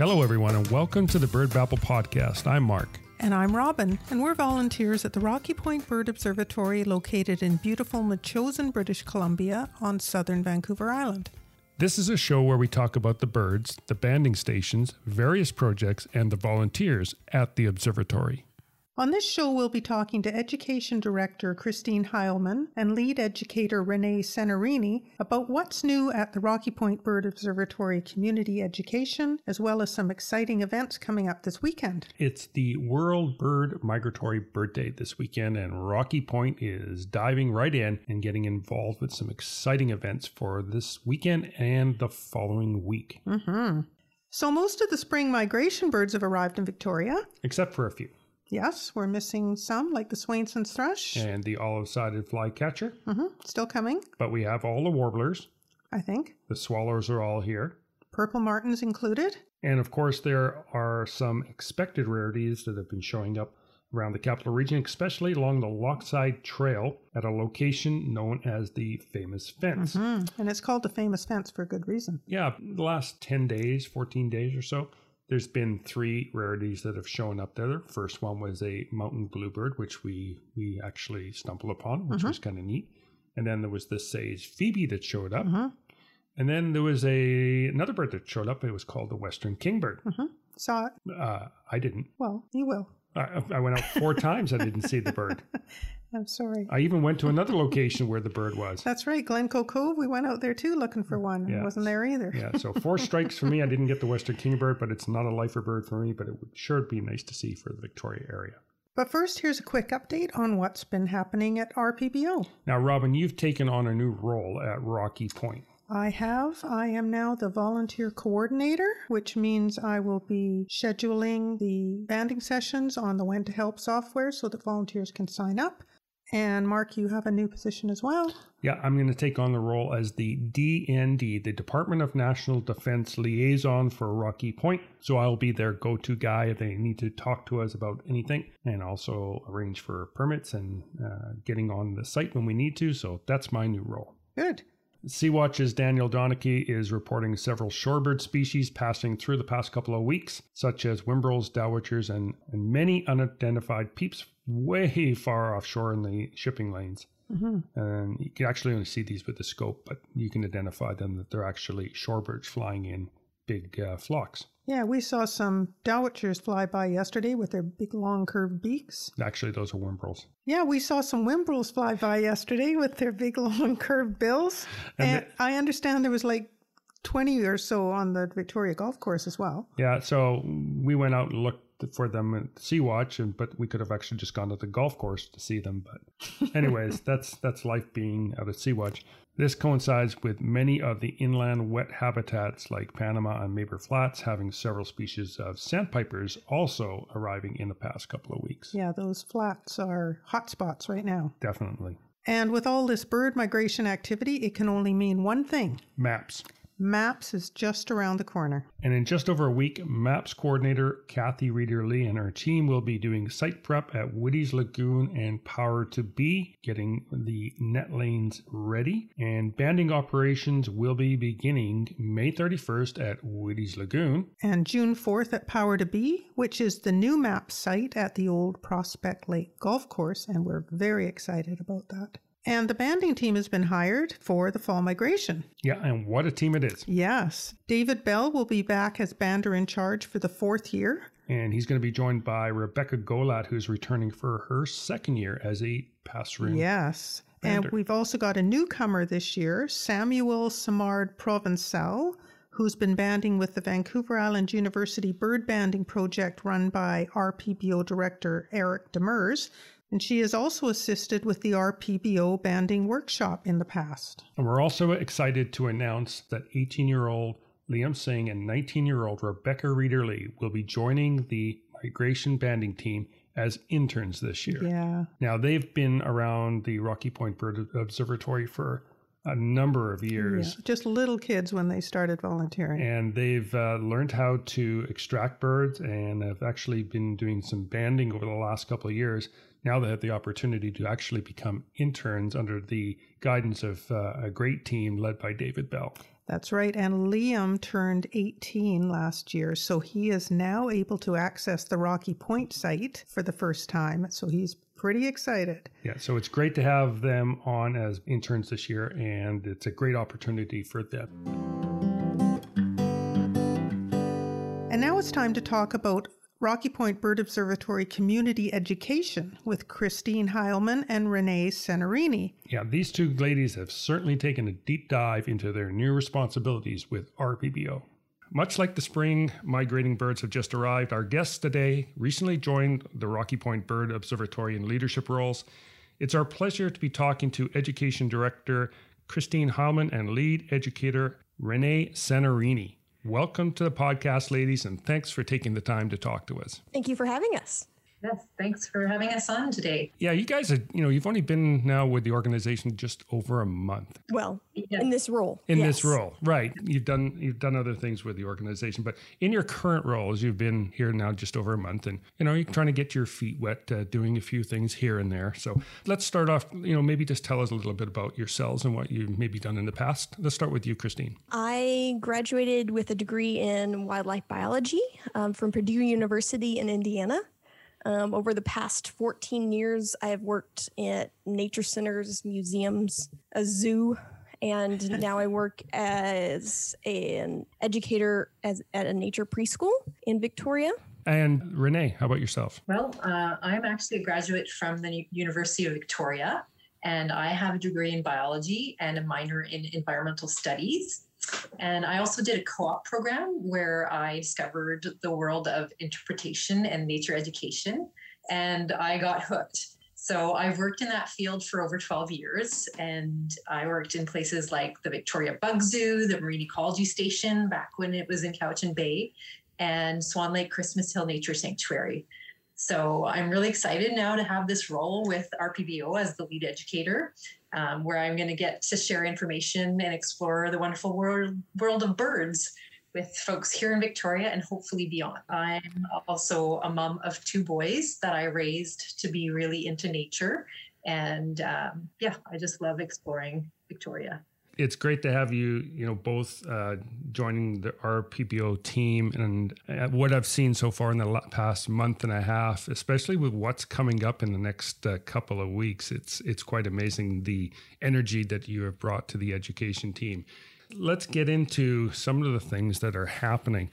Hello, everyone, and welcome to the Bird Babble podcast. I'm Mark. And I'm Robin, and we're volunteers at the Rocky Point Bird Observatory located in beautiful Metchosin, British Columbia on southern Vancouver Island. This is a show where we talk about the birds, the banding stations, various projects, and the volunteers at the observatory. On this show, we'll be talking to Education Director Christine Heilman and Lead Educator Renee Senarini about what's new at the Rocky Point Bird Observatory Community Education, as well as some exciting events coming up this weekend. It's the World Bird Migratory Bird Day this weekend, and Rocky Point is diving right in and getting involved with some exciting events for this weekend and the following week. Mm-hmm. So, most of the spring migration birds have arrived in Victoria, except for a few. Yes, we're missing some, like the Swainson's thrush. And the olive sided flycatcher. Mm-hmm. Still coming. But we have all the warblers. I think. The swallows are all here. Purple martins included. And of course, there are some expected rarities that have been showing up around the capital region, especially along the Lochside Trail at a location known as the Famous Fence. Mm-hmm. And it's called the Famous Fence for a good reason. Yeah, the last 10 days, 14 days or so, there's been three rarities that have shown up there. The first one was a mountain bluebird, which we we actually stumbled upon, which mm-hmm. was kind of neat. And then there was the sage phoebe that showed up. Mm-hmm. And then there was a another bird that showed up. It was called the western kingbird. Mm-hmm. Saw it? Uh, I didn't. Well, you will. I, I went out four times. I didn't see the bird. I'm sorry. I even went to another location where the bird was. That's right, Glencoe Cove. We went out there too looking for one. Yeah. It wasn't there either. yeah, so four strikes for me. I didn't get the western kingbird, but it's not a lifer bird for me. But it would sure be nice to see for the Victoria area. But first, here's a quick update on what's been happening at RPBO. Now, Robin, you've taken on a new role at Rocky Point. I have. I am now the volunteer coordinator, which means I will be scheduling the banding sessions on the When to Help software so that volunteers can sign up. And Mark, you have a new position as well. Yeah, I'm going to take on the role as the DND, the Department of National Defense Liaison for Rocky Point. So I'll be their go to guy if they need to talk to us about anything and also arrange for permits and uh, getting on the site when we need to. So that's my new role. Good. Sea-Watch's Daniel Donachie is reporting several shorebird species passing through the past couple of weeks, such as whimbrels, dowitchers, and, and many unidentified peeps way far offshore in the shipping lanes. Mm-hmm. And you can actually only see these with the scope, but you can identify them that they're actually shorebirds flying in big uh, flocks. Yeah, we saw some dowitchers fly by yesterday with their big long curved beaks. Actually, those are whimbrels. Yeah, we saw some whimbrels fly by yesterday with their big long curved bills. And, and the, I understand there was like 20 or so on the Victoria Golf Course as well. Yeah, so we went out and looked for them at Sea-Watch, and but we could have actually just gone to the golf course to see them. But, anyways, that's that's life being out at Sea-Watch. This coincides with many of the inland wet habitats like Panama and Maber Flats having several species of sandpipers also arriving in the past couple of weeks. Yeah, those flats are hotspots right now. Definitely. And with all this bird migration activity, it can only mean one thing maps. MAPS is just around the corner. And in just over a week, MAPS coordinator Kathy Reeder Lee and her team will be doing site prep at Witty's Lagoon and Power to Be, getting the net lanes ready. And banding operations will be beginning May 31st at Witty's Lagoon. And June 4th at Power to Be, which is the new MAPS site at the old Prospect Lake Golf Course. And we're very excited about that. And the banding team has been hired for the fall migration. Yeah, and what a team it is. Yes. David Bell will be back as bander in charge for the fourth year. And he's going to be joined by Rebecca Golat, who's returning for her second year as a passerine. Yes. Bander. And we've also got a newcomer this year, Samuel Simard Provençal, who's been banding with the Vancouver Island University Bird Banding Project run by RPBO director Eric Demers and she has also assisted with the RPBO banding workshop in the past. And we're also excited to announce that 18 year old Liam Singh and 19 year old Rebecca Reeder Lee will be joining the migration banding team as interns this year. Yeah. Now, they've been around the Rocky Point Bird Observatory for a number of years. Yeah, just little kids when they started volunteering. And they've uh, learned how to extract birds and have actually been doing some banding over the last couple of years now they have the opportunity to actually become interns under the guidance of uh, a great team led by David Bell. That's right. And Liam turned 18 last year. So he is now able to access the Rocky Point site for the first time. So he's pretty excited. Yeah. So it's great to have them on as interns this year. And it's a great opportunity for them. And now it's time to talk about Rocky Point Bird Observatory Community Education with Christine Heilman and Renee Senarini. Yeah, these two ladies have certainly taken a deep dive into their new responsibilities with RPBO. Much like the spring migrating birds have just arrived, our guests today recently joined the Rocky Point Bird Observatory in leadership roles. It's our pleasure to be talking to Education Director Christine Heilman and Lead Educator Renee Senarini. Welcome to the podcast, ladies, and thanks for taking the time to talk to us. Thank you for having us. Yes, thanks for having us on today. Yeah, you guys are, you know, you've only been now with the organization just over a month. Well, yes. in this role. In yes. this role, right. You've done you've done other things with the organization, but in your current roles, you've been here now just over a month and you know, you're trying to get your feet wet uh, doing a few things here and there. So, let's start off, you know, maybe just tell us a little bit about yourselves and what you've maybe done in the past. Let's start with you, Christine. I graduated with a degree in wildlife biology um, from Purdue University in Indiana. Um, over the past 14 years, I have worked at nature centers, museums, a zoo, and now I work as an educator as, at a nature preschool in Victoria. And Renee, how about yourself? Well, uh, I'm actually a graduate from the University of Victoria, and I have a degree in biology and a minor in environmental studies. And I also did a co op program where I discovered the world of interpretation and nature education, and I got hooked. So I've worked in that field for over 12 years, and I worked in places like the Victoria Bug Zoo, the Marine Ecology Station back when it was in Cowichan Bay, and Swan Lake Christmas Hill Nature Sanctuary. So I'm really excited now to have this role with RPBO as the lead educator um, where I'm going to get to share information and explore the wonderful world, world of birds with folks here in Victoria and hopefully beyond. I'm also a mom of two boys that I raised to be really into nature. And um, yeah, I just love exploring Victoria it's great to have you, you know, both uh, joining the RPBO team and uh, what I've seen so far in the past month and a half, especially with what's coming up in the next uh, couple of weeks. It's it's quite amazing the energy that you have brought to the education team. Let's get into some of the things that are happening.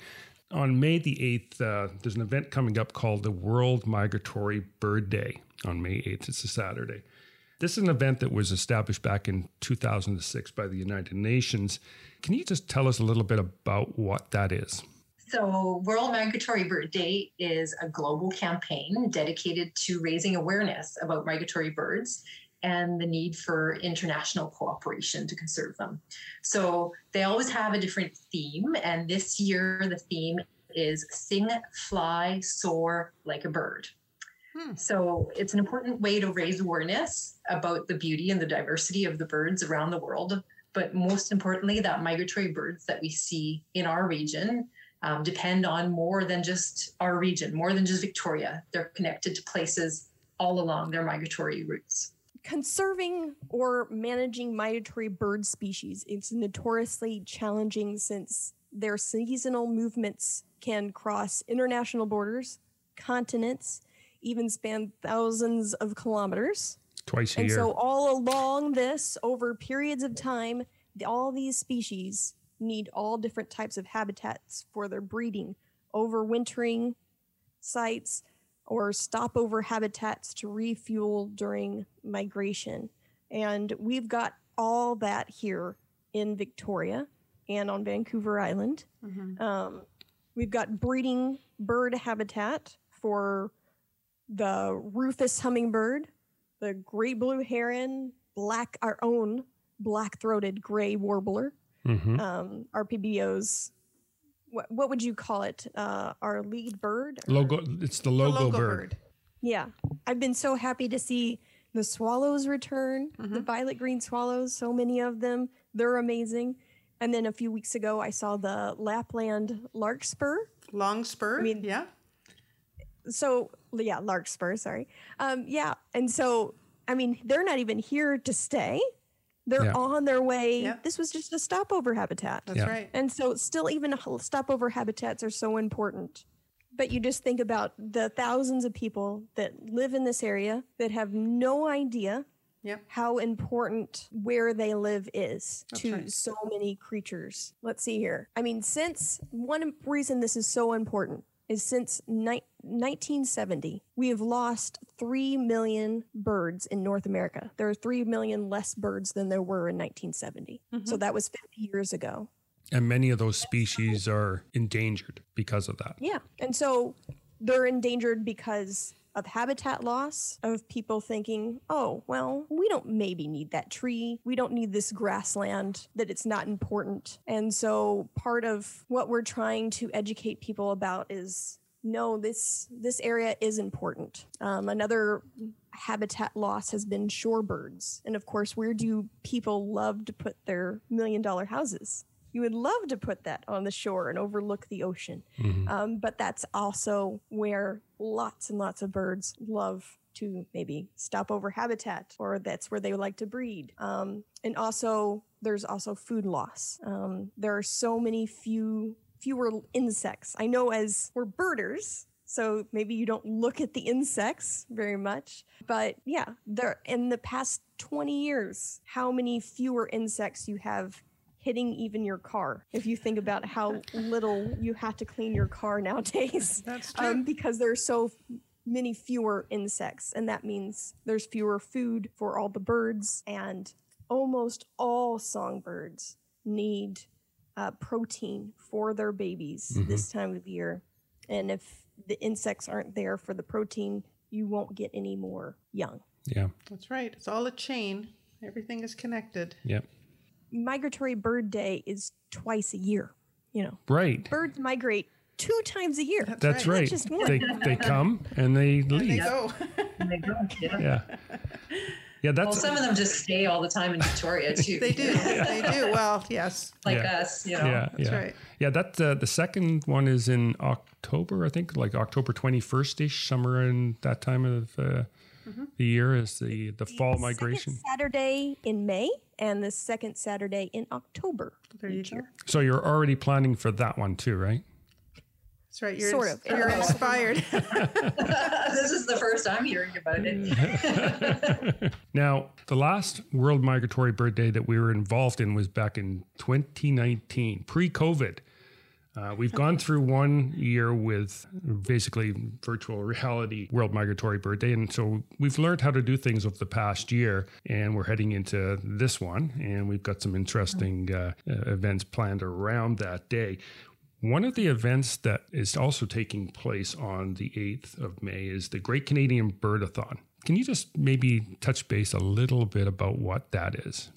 On May the 8th, uh, there's an event coming up called the World Migratory Bird Day on May 8th. It's a Saturday. This is an event that was established back in 2006 by the United Nations. Can you just tell us a little bit about what that is? So, World Migratory Bird Day is a global campaign dedicated to raising awareness about migratory birds and the need for international cooperation to conserve them. So, they always have a different theme, and this year the theme is Sing, Fly, Soar Like a Bird. Hmm. So it's an important way to raise awareness about the beauty and the diversity of the birds around the world. But most importantly, that migratory birds that we see in our region um, depend on more than just our region, more than just Victoria. They're connected to places all along their migratory routes. Conserving or managing migratory bird species is notoriously challenging since their seasonal movements can cross international borders, continents, even span thousands of kilometers. Twice a and year. so, all along this, over periods of time, all these species need all different types of habitats for their breeding, overwintering sites, or stopover habitats to refuel during migration. And we've got all that here in Victoria and on Vancouver Island. Mm-hmm. Um, we've got breeding bird habitat for the rufous hummingbird, the great blue heron, black our own black-throated gray warbler, mm-hmm. um, RPBO's. What, what would you call it? Uh, our lead bird? Logo. It's the logo, the logo bird. bird. Yeah, I've been so happy to see the swallows return. Mm-hmm. The violet green swallows, so many of them. They're amazing. And then a few weeks ago, I saw the Lapland larkspur. Long spur. I mean, yeah. So yeah, larkspur. Sorry. Um, yeah, and so I mean, they're not even here to stay. They're Yeah. on their way. Yeah. This was just a stopover habitat. That's Yeah. right. And so, still, even stopover habitats are so important. But you just think about the thousands of people that live in this area that have no idea Yep. how important where they live is That's to right. so many creatures. Let's see here. I mean, since one reason this is so important is since ni- 1970, we have lost 3 million birds in North America. There are 3 million less birds than there were in 1970. So mm-hmm. that was 50 years ago. And many of those species are endangered because of that. Yeah. And so they're endangered because of habitat loss, of people thinking, oh, well, we don't maybe need that tree. We don't need this grassland, that it's not important. And so part of what we're trying to educate people about is no, this this area is important. Um, another habitat loss has been shorebirds. And of course, where do people love to put their million dollar houses? You would love to put that on the shore and overlook the ocean. Mhm. Um, but that's also where lots and lots of birds love to maybe stop over habitat, or that's where they like to breed. Um, and also, there's also food loss. Um, there are so many few fewer insects. I know as we're birders, so maybe you don't look at the insects very much, but yeah, there in the past 20 years, how many fewer insects you have hitting even your car if you think about how little you have to clean your car nowadays That's true. um, because there are so many fewer insects and that means there's fewer food for all the birds and almost all songbirds need uh, protein for their babies this time of year and if the insects aren't there for the protein you won't get any more young Yeah. That's right. It's all a chain. Everything is connected. Yeah. Migratory bird day is twice a year you know Right. birds migrate two times a year. That's right. right. just one. They they come and they They leave. go. And they go, yeah. Yeah. Yeah, Well, that's some of them just stay all the time in Victoria too. they do. They do. Well, yes. like Yeah. us, you know. yeah, That's yeah. right. Yeah, that uh, the second one is in October, I think, like October twenty first ish, somewhere in that time of uh, Mm-hmm. the year is the the fall Second migration. Saturday in May and the second Saturday in October. There you each go. year. So you're already planning for that one too, right? That's right. You're Sort ins- of. You're inspired. this is the first I'm hearing about it. Now, the last World Migratory Bird Day that we were involved in was back in 2019, pre-COVID. Uh, we've gone through one year with basically virtual reality World Migratory Bird Day. And so we've learned how to do things over the past year. And we're heading into this one. And we've got some interesting uh, uh, events planned around that day. One of the events that is also taking place on the 8th of May is the Great Canadian Birdathon. Can you just maybe touch base a little bit about what that is?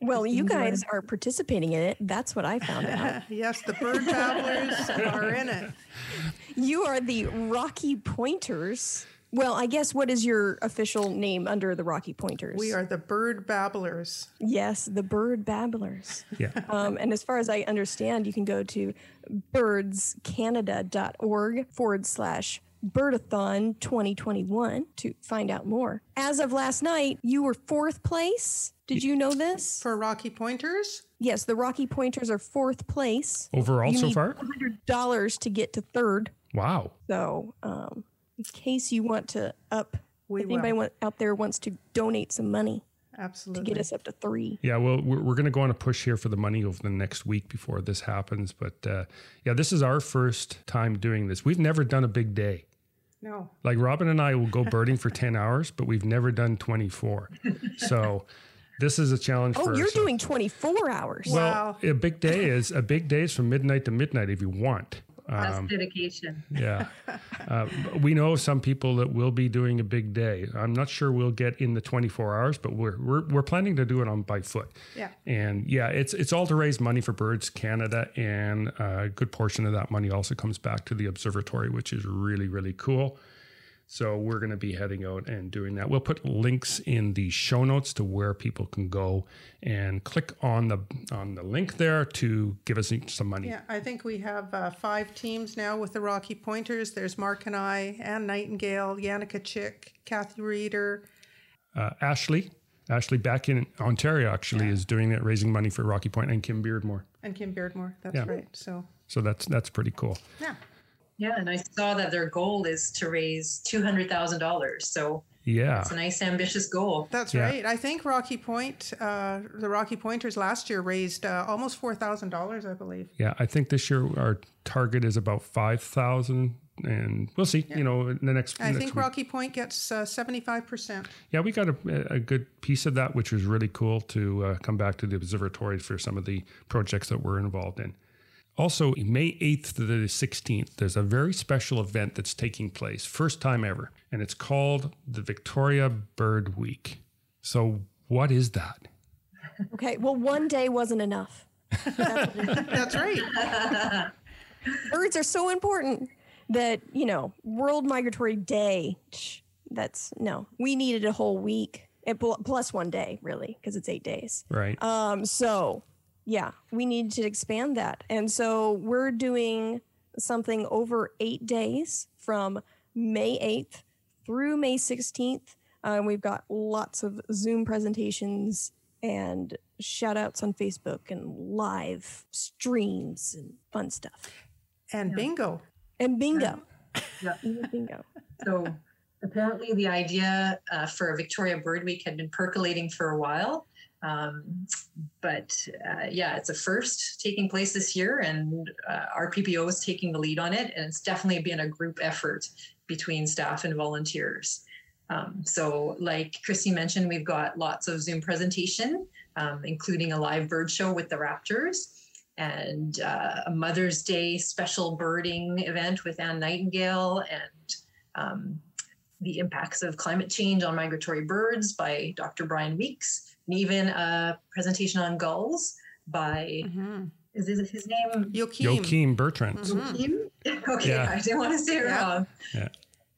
Well, you guys are participating in it. That's what I found out. yes, the bird babblers are in it. you are the Rocky Pointers. Well, I guess what is your official name under the Rocky Pointers? We are the bird babblers. Yes, the Bird Babblers. Yeah. Um, and as far as I understand, you can go to birdscanada.org forward slash birdathon 2021 to find out more. As of last night, you were fourth place. Did you know this? For Rocky Pointers, Yes, the Rocky Pointers are fourth place. Overall You so far? $100 to get to third. Wow. So, um, in case you want to up, We if anybody want, out there wants to donate some money absolutely to get us up to three. Yeah, well, we're, we're going to go on a push here for the money over the next week before this happens. But uh, yeah, this is our first time doing this. We've never done a big day. No. Like Robin and I will go birding for 10 hours, but we've never done 24. So this is a challenge Oh, for you're ourselves. doing 24 hours. Wow. A big day is a big day is from midnight to midnight if you want. That's Um, dedication. yeah. Uh, we know some people that will be doing a big day. I'm not sure we'll get in the 24 hours, but we're, we're, we're planning to do it on by foot. Yeah. And yeah, it's it's all to raise money for Birds Canada, and a good portion of that money also comes back to the observatory, which is really really cool. So we're going to be heading out and doing that. We'll put links in the show notes to where people can go and click on the on the link there to give us some money. Yeah, I think we have uh, five teams now with the Rocky Pointers. There's Mark and I, Ann Nightingale, Jannaca Chick, Kathy Reeder, uh, Ashley. Ashley back in Ontario actually yeah. is doing it, raising money for Rocky Point, and Kim Beardmore. And Kim Beardmore, that's yeah. right. So so that's that's pretty cool. Yeah. Yeah, and I saw that their goal is to raise two hundred thousand dollars. So yeah, it's a nice ambitious goal. That's yeah. right. I think Rocky Point, uh, the Rocky Pointers last year raised uh, almost four thousand dollars, I believe. Yeah, I think this year our target is about five thousand and we'll see. Yeah. You know, in the next. I next think week. Rocky Point gets seventy five percent. Yeah, we got a, a, good piece of that, which was really cool to uh, come back to the observatory for some of the projects that we're involved in. Also, May 8th to the 16th, there's a very special event that's taking place, first time ever, and it's called the Victoria Bird Week. So, what is that? Okay, well, one day wasn't enough. That's right. Birds are so important that, you know, World Migratory Day, that's no, we needed a whole week plus one day, really, because it's eight days. Right. Um, so yeah, we need to expand that. And so we're doing something over eight days from May 8th through May 16th. Uh, we've got lots of Zoom presentations and shout outs on Facebook and live streams and fun stuff. And yeah. bingo. And bingo. Yeah. bingo. So apparently, the idea uh, for Victoria Bird Week had been percolating for a while. Um, but uh, yeah, it's a first taking place this year, and uh, PPO is taking the lead on it. And it's definitely been a group effort between staff and volunteers. Um, so, like Christy mentioned, we've got lots of Zoom presentation, um, including a live bird show with the Raptors and uh, a Mother's Day special birding event with Ann Nightingale and um, the impacts of climate change on migratory birds by Dr. Brian Weeks and even a presentation on gulls by mm-hmm. is this his name Joachim, Joachim Bertrand. Mm-hmm. okay, yeah. I didn't want to say it yeah. wrong. Yeah.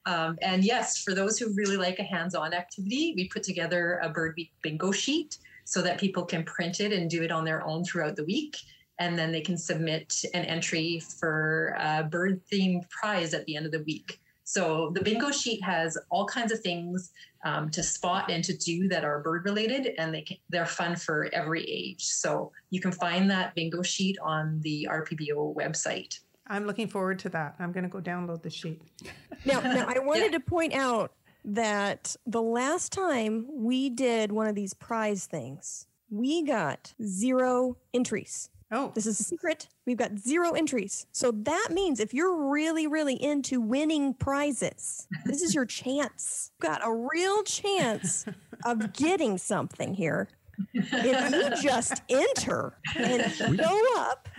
Um, and yes, for those who really like a hands-on activity, we put together a Bird Week bingo sheet so that people can print it and do it on their own throughout the week. And then they can submit an entry for a bird themed prize at the end of the week. So the bingo sheet has all kinds of things um, to spot and to do that are bird related, and they can, they're fun for every age. So you can find that bingo sheet on the RPBO website. I'm looking forward to that. I'm going to go download the sheet. Now, now I wanted yeah. to point out that the last time we did one of these prize things, we got zero entries. Oh. This is a secret. We've got zero entries. So that means if you're really, really into winning prizes, this is your chance. You've got a real chance of getting something here. If you just enter and show up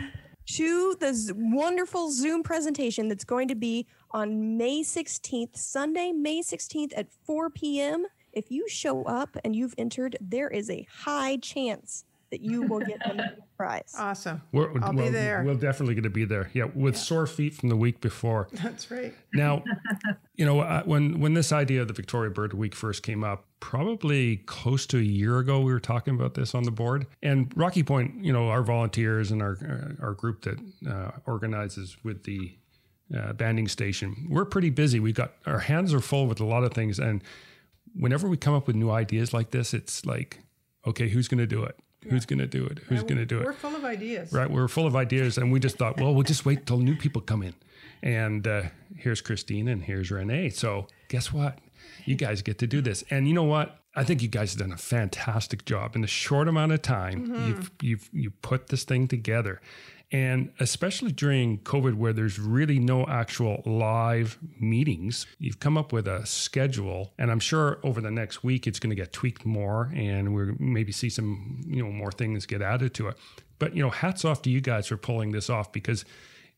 to the wonderful Zoom presentation that's going to be on May 16th, Sunday, May 16th at 4 p.m. If you show up and you've entered, there is a high chance that you will get a prize. Awesome. We're, I'll well, be there. We're definitely going to be there. Yeah, with yeah. sore feet from the week before. That's right. Now, you know, uh, when when this idea of the Victoria Bird Week first came up, probably close to a year ago, we were talking about this on the board. And Rocky Point, you know, our volunteers and our uh, our group that uh, organizes with the uh, banding station, we're pretty busy. We've got our hands are full with a lot of things, and whenever we come up with new ideas like this, it's like, okay, who's going to do it? Who's going to do it? Who's going to do it? We're full of ideas. Right. We're full of ideas. And we just thought, well, we'll just wait till new people come in. And uh, here's Christine and here's Renee. So guess what? You guys get to do this. And you know what? I think you guys have done a fantastic job in a short amount of time. Mm-hmm. You've you've you put this thing together, and especially during COVID, where there's really no actual live meetings, you've come up with a schedule. And I'm sure over the next week, it's going to get tweaked more and we're maybe see some, you know, more things get added to it. But, you know, hats off to you guys for pulling this off because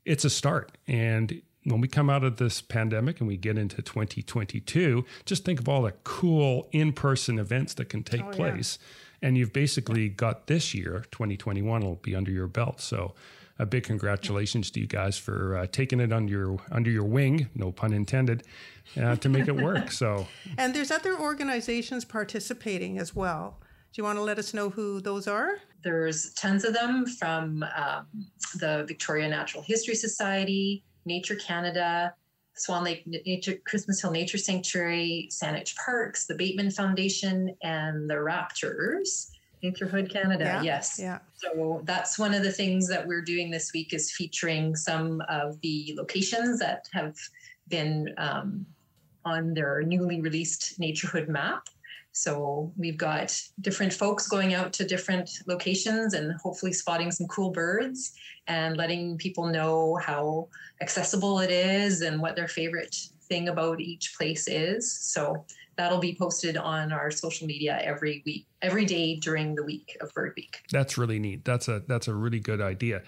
it's a start. And when we come out of this pandemic and we get into 2022, just think of all the cool in person events that can take oh, place. Yeah. And you've basically got this year, 2021, will be under your belt. So, a big congratulations to you guys for uh, taking it under your under your wing, no pun intended, uh, to make it work. So, and there's other organizations participating as well. Do you want to let us know who those are? There's tons of them from um, the Victoria Natural History Society, Nature Canada, Swan Lake Nature, Christmas Hill Nature Sanctuary, Saanich Parks, the Bateman Foundation, and the Raptors. Naturehood Canada, yeah, yes. Yeah. So that's one of the things that we're doing this week is featuring some of the locations that have been um, on their newly released Naturehood map. So we've got different folks going out to different locations and hopefully spotting some cool birds and letting people know how accessible it is and what their favorite thing about each place is. So that'll be posted on our social media every week, every day during the week of Bird Week. That's really neat. That's a that's a really good idea.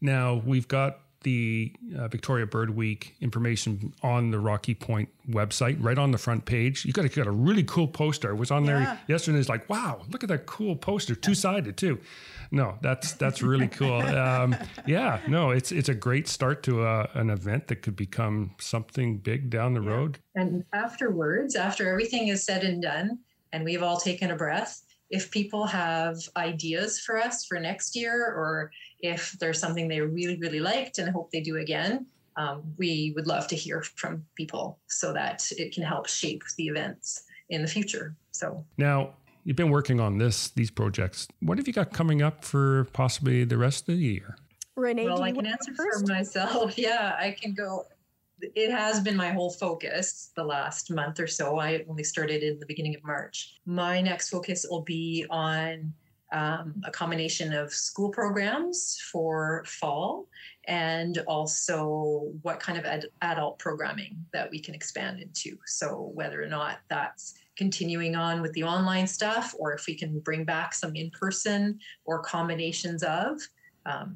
Now we've got the uh, Victoria Bird Week information on the Rocky Point website, right on the front page. You got, a, got a really cool poster. It was on there yesterday. It's like, wow, look at that cool poster, two sided too. No, that's that's really cool. Um, yeah, no, it's it's a great start to a, an event that could become something big down the yeah. road. And afterwards, after everything is said and done, and we've all taken a breath, if people have ideas for us for next year or if there's something they really, really liked and hope they do again, um, we would love to hear from people so that it can help shape the events in the future. So now you've been working on this, these projects. What have you got coming up for possibly the rest of the year? Renee, well, I can answer for myself. Yeah, I can go. It has been my whole focus the last month or so. I only started in the beginning of March. My next focus will be on um, a combination of school programs for fall and also what kind of ad- adult programming that we can expand into. So, whether or not that's continuing on with the online stuff or if we can bring back some in person or combinations of, um,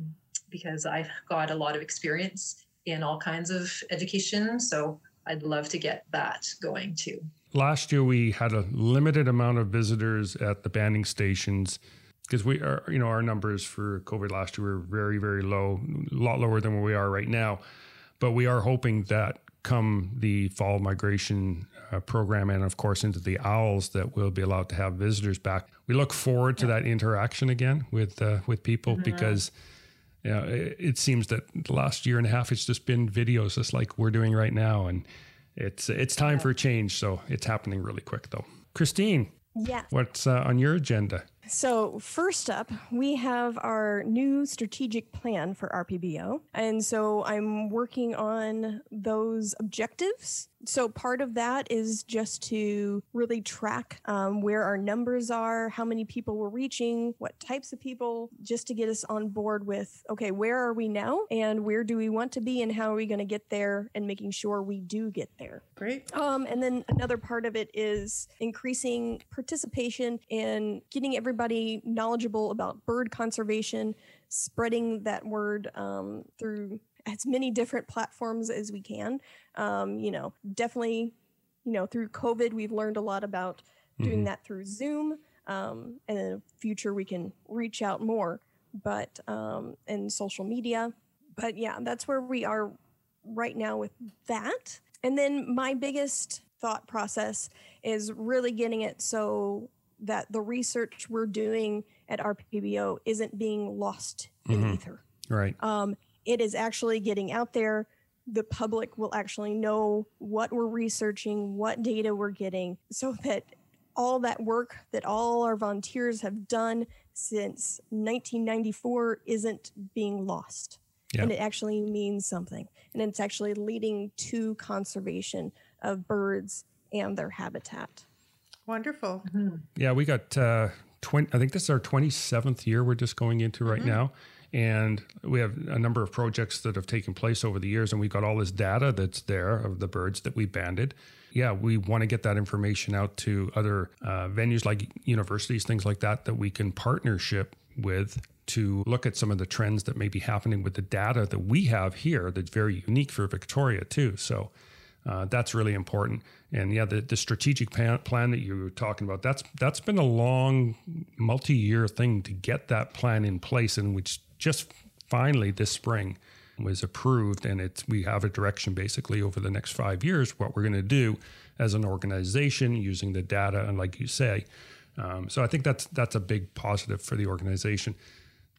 because I've got a lot of experience in all kinds of education. So, I'd love to get that going too. Last year, we had a limited amount of visitors at the banding stations because we are, you know, our numbers for COVID last year were very, very low, a lot lower than where we are right now. But we are hoping that come the fall migration uh, program and of course into the owls that we'll be allowed to have visitors back. We look forward to that interaction again with uh, with people mm-hmm. because you know, it, it, seems that the last year and a half it's just been videos just like we're doing right now and it's it's time yeah. for a change so it's happening really quick though. Christine, yeah. What's uh, on your agenda? So, first up, we have our new strategic plan for RPBO. And so I'm working on those objectives so part of that is just to really track um, where our numbers are, how many people we're reaching, what types of people, just to get us on board with okay, where are we now and where do we want to be and how are we going to get there and making sure we do get there. Great. Um, and then another part of it is increasing participation and getting everybody knowledgeable about bird conservation, spreading that word um, through as many different platforms as we can. Um, you know, definitely, you know, through COVID, we've learned a lot about doing mm-hmm. that through Zoom. Um, and in the future, we can reach out more, but um, in social media. But yeah, that's where we are right now with that. And then my biggest thought process is really getting it so that the research we're doing at RPBO isn't being lost in mm-hmm. ether. Right. Um, it is actually getting out there. The public will actually know what we're researching, what data we're getting, so that all that work that all our volunteers have done since 1994 isn't being lost. Yeah. And it actually means something. And it's actually leading to conservation of birds and their habitat. Wonderful. Mm-hmm. Yeah, we got uh, 20, I think this is our 27th year we're just going into right mm-hmm. now. And we have a number of projects that have taken place over the years, and we've got all this data that's there of the birds that we banded. Yeah, we want to get that information out to other uh, venues like universities, things like that, that we can partnership with to look at some of the trends that may be happening with the data that we have here that's very unique for Victoria, too. So uh, that's really important. And yeah, the, the strategic plan, that you were talking about, that's that's been a long multi-year thing to get that plan in place and which just finally this spring was approved and it's we have a direction basically over the next five years what we're going to do as an organization using the data and like you say um, so i think that's that's a big positive for the organization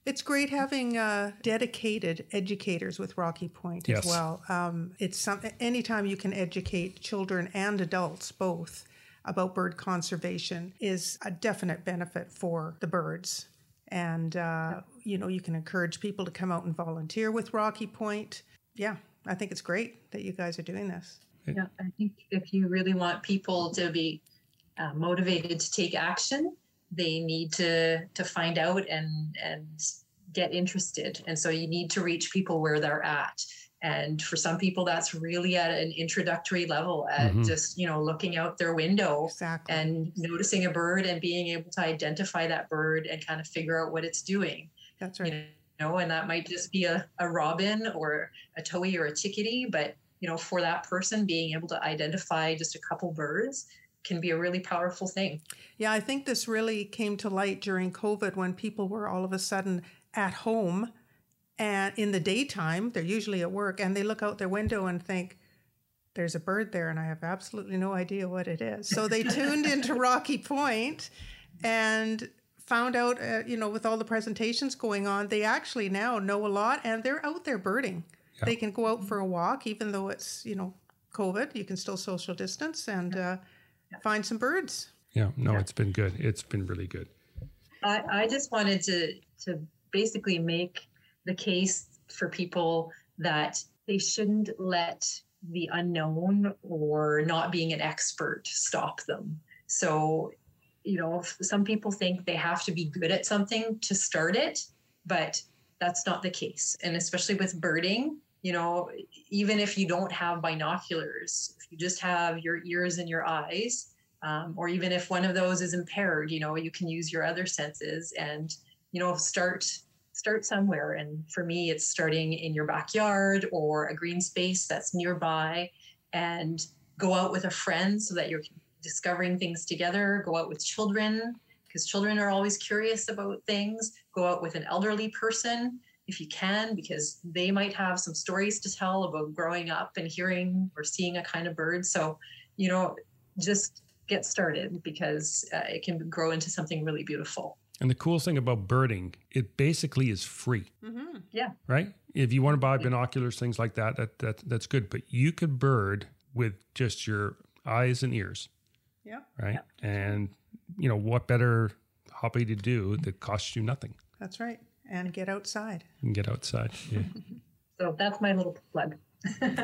it's great having uh, dedicated educators with Rocky Point yes. as well. Um, it's some, anytime you can educate children and adults both about bird conservation is a definite benefit for the birds. And, uh, you know, you can encourage people to come out and volunteer with Rocky Point. Yeah, I think it's great that you guys are doing this. Yeah, I think if you really want people to be uh, motivated to take action, they need to to find out and and get interested and so you need to reach people where they're at and for some people that's really at an introductory level at mm-hmm. just you know looking out their window exactly. and noticing a bird and being able to identify that bird and kind of figure out what it's doing that's right you know and that might just be a, a robin or a towhee or a chickadee but you know for that person being able to identify just a couple birds can be a really powerful thing. Yeah, I think this really came to light during COVID when people were all of a sudden at home and in the daytime, they're usually at work, and they look out their window and think, there's a bird there, and I have absolutely no idea what it is. So they tuned into Rocky Point and found out, uh, you know, with all the presentations going on, they actually now know a lot and they're out there birding. Yeah. They can go out for a walk, even though it's, you know, COVID, you can still social distance and uh, find some birds. Yeah, no, yeah. it's been good. It's been really good. I, I just wanted to to basically make the case for people that they shouldn't let the unknown or not being an expert stop them. So, you know, some people think they have to be good at something to start it, but that's not the case. And especially with birding, you know, even if you don't have binoculars, if you just have your ears and your eyes, um, or even if one of those is impaired, you know, you can use your other senses and, you know, start start somewhere. And for me, it's starting in your backyard or a green space that's nearby, and go out with a friend so that you're discovering things together. Go out with children because children are always curious about things. Go out with an elderly person if you can, because they might have some stories to tell about growing up and hearing or seeing a kind of bird. So, you know, just get started because uh, it can grow into something really beautiful. And the cool thing about birding, it basically is free. Mm-hmm. Yeah. Right. If you want to buy binoculars, things like that, that, that that's good. But you could bird with just your eyes and ears. Yeah. Right. Yeah. And you know what better hobby to do that costs you nothing. That's right and get outside. And get outside. Yeah. so that's my little plug.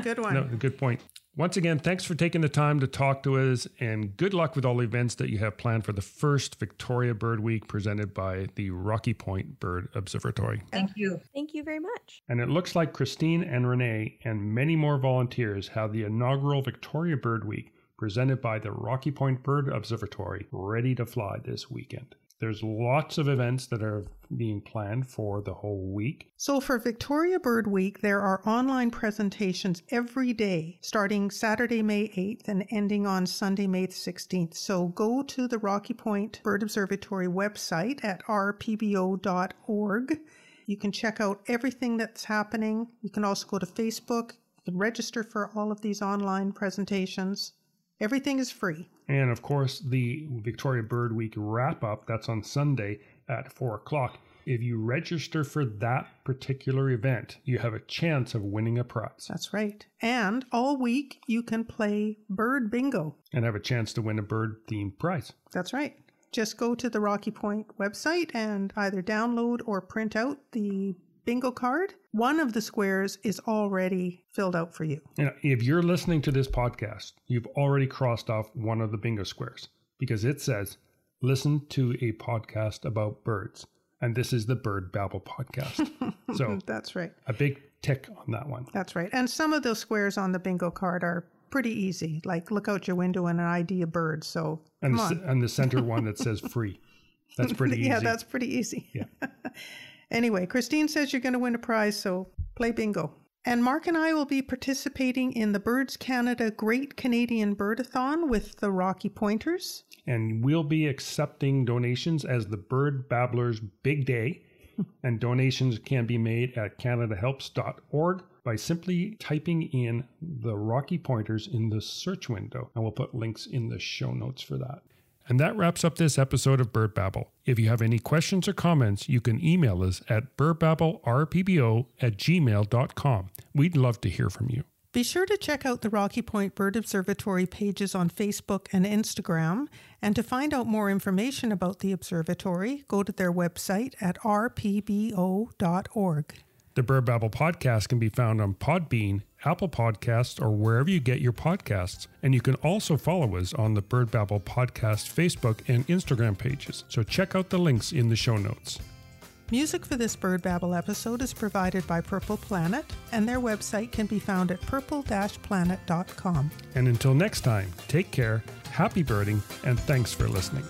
good one. No, good point. Once again, thanks for taking the time to talk to us, and good luck with all the events that you have planned for the first Victoria Bird Week presented by the Rocky Point Bird Observatory. Thank you. Thank you very much. And it looks like Christine and Renee and many more volunteers have the inaugural Victoria Bird Week presented by the Rocky Point Bird Observatory ready to fly this weekend. There's lots of events that are being planned for the whole week. So, for Victoria Bird Week, there are online presentations every day, starting Saturday, May 8th and ending on Sunday, May 16th. So, go to the Rocky Point Bird Observatory website at rpbo.org. You can check out everything that's happening. You can also go to Facebook. Can register for all of these online presentations. Everything is free. And of course, the Victoria Bird Week wrap up, that's on Sunday at 4 o'clock. If you register for that particular event, you have a chance of winning a prize. That's right. And all week, you can play Bird Bingo and have a chance to win a bird themed prize. That's right. Just go to the Rocky Point website and either download or print out the bingo card, one of the squares is already filled out for you. And if you're listening to this podcast, you've already crossed off one of the bingo squares because it says, listen to a podcast about birds. And this is the Bird Babble podcast. So that's right. A big tick on that one. That's right. And some of those squares on the bingo card are pretty easy. Like look out your window and an ID of birds. So and the, and the center one that says free. That's pretty easy. yeah, that's pretty easy. Yeah. Anyway, Christine says you're going to win a prize, so play bingo. And Mark and I will be participating in the Birds Canada Great Canadian Birdathon with the Rocky Pointers. And we'll be accepting donations as the Bird Babblers Big Day. and donations can be made at canadahelps.org by simply typing in the Rocky Pointers in the search window. And we'll put links in the show notes for that. And that wraps up this episode of Bird Babble. If you have any questions or comments, you can email us at birdbabblerpbo at gmail.com. We'd love to hear from you. Be sure to check out the Rocky Point Bird Observatory pages on Facebook and Instagram. And to find out more information about the observatory, go to their website at rpbo.org. The Bird Babble podcast can be found on Podbean, Apple Podcasts, or wherever you get your podcasts. And you can also follow us on the Bird Babble podcast Facebook and Instagram pages. So check out the links in the show notes. Music for this Bird Babble episode is provided by Purple Planet, and their website can be found at purple-planet.com. And until next time, take care, happy birding, and thanks for listening.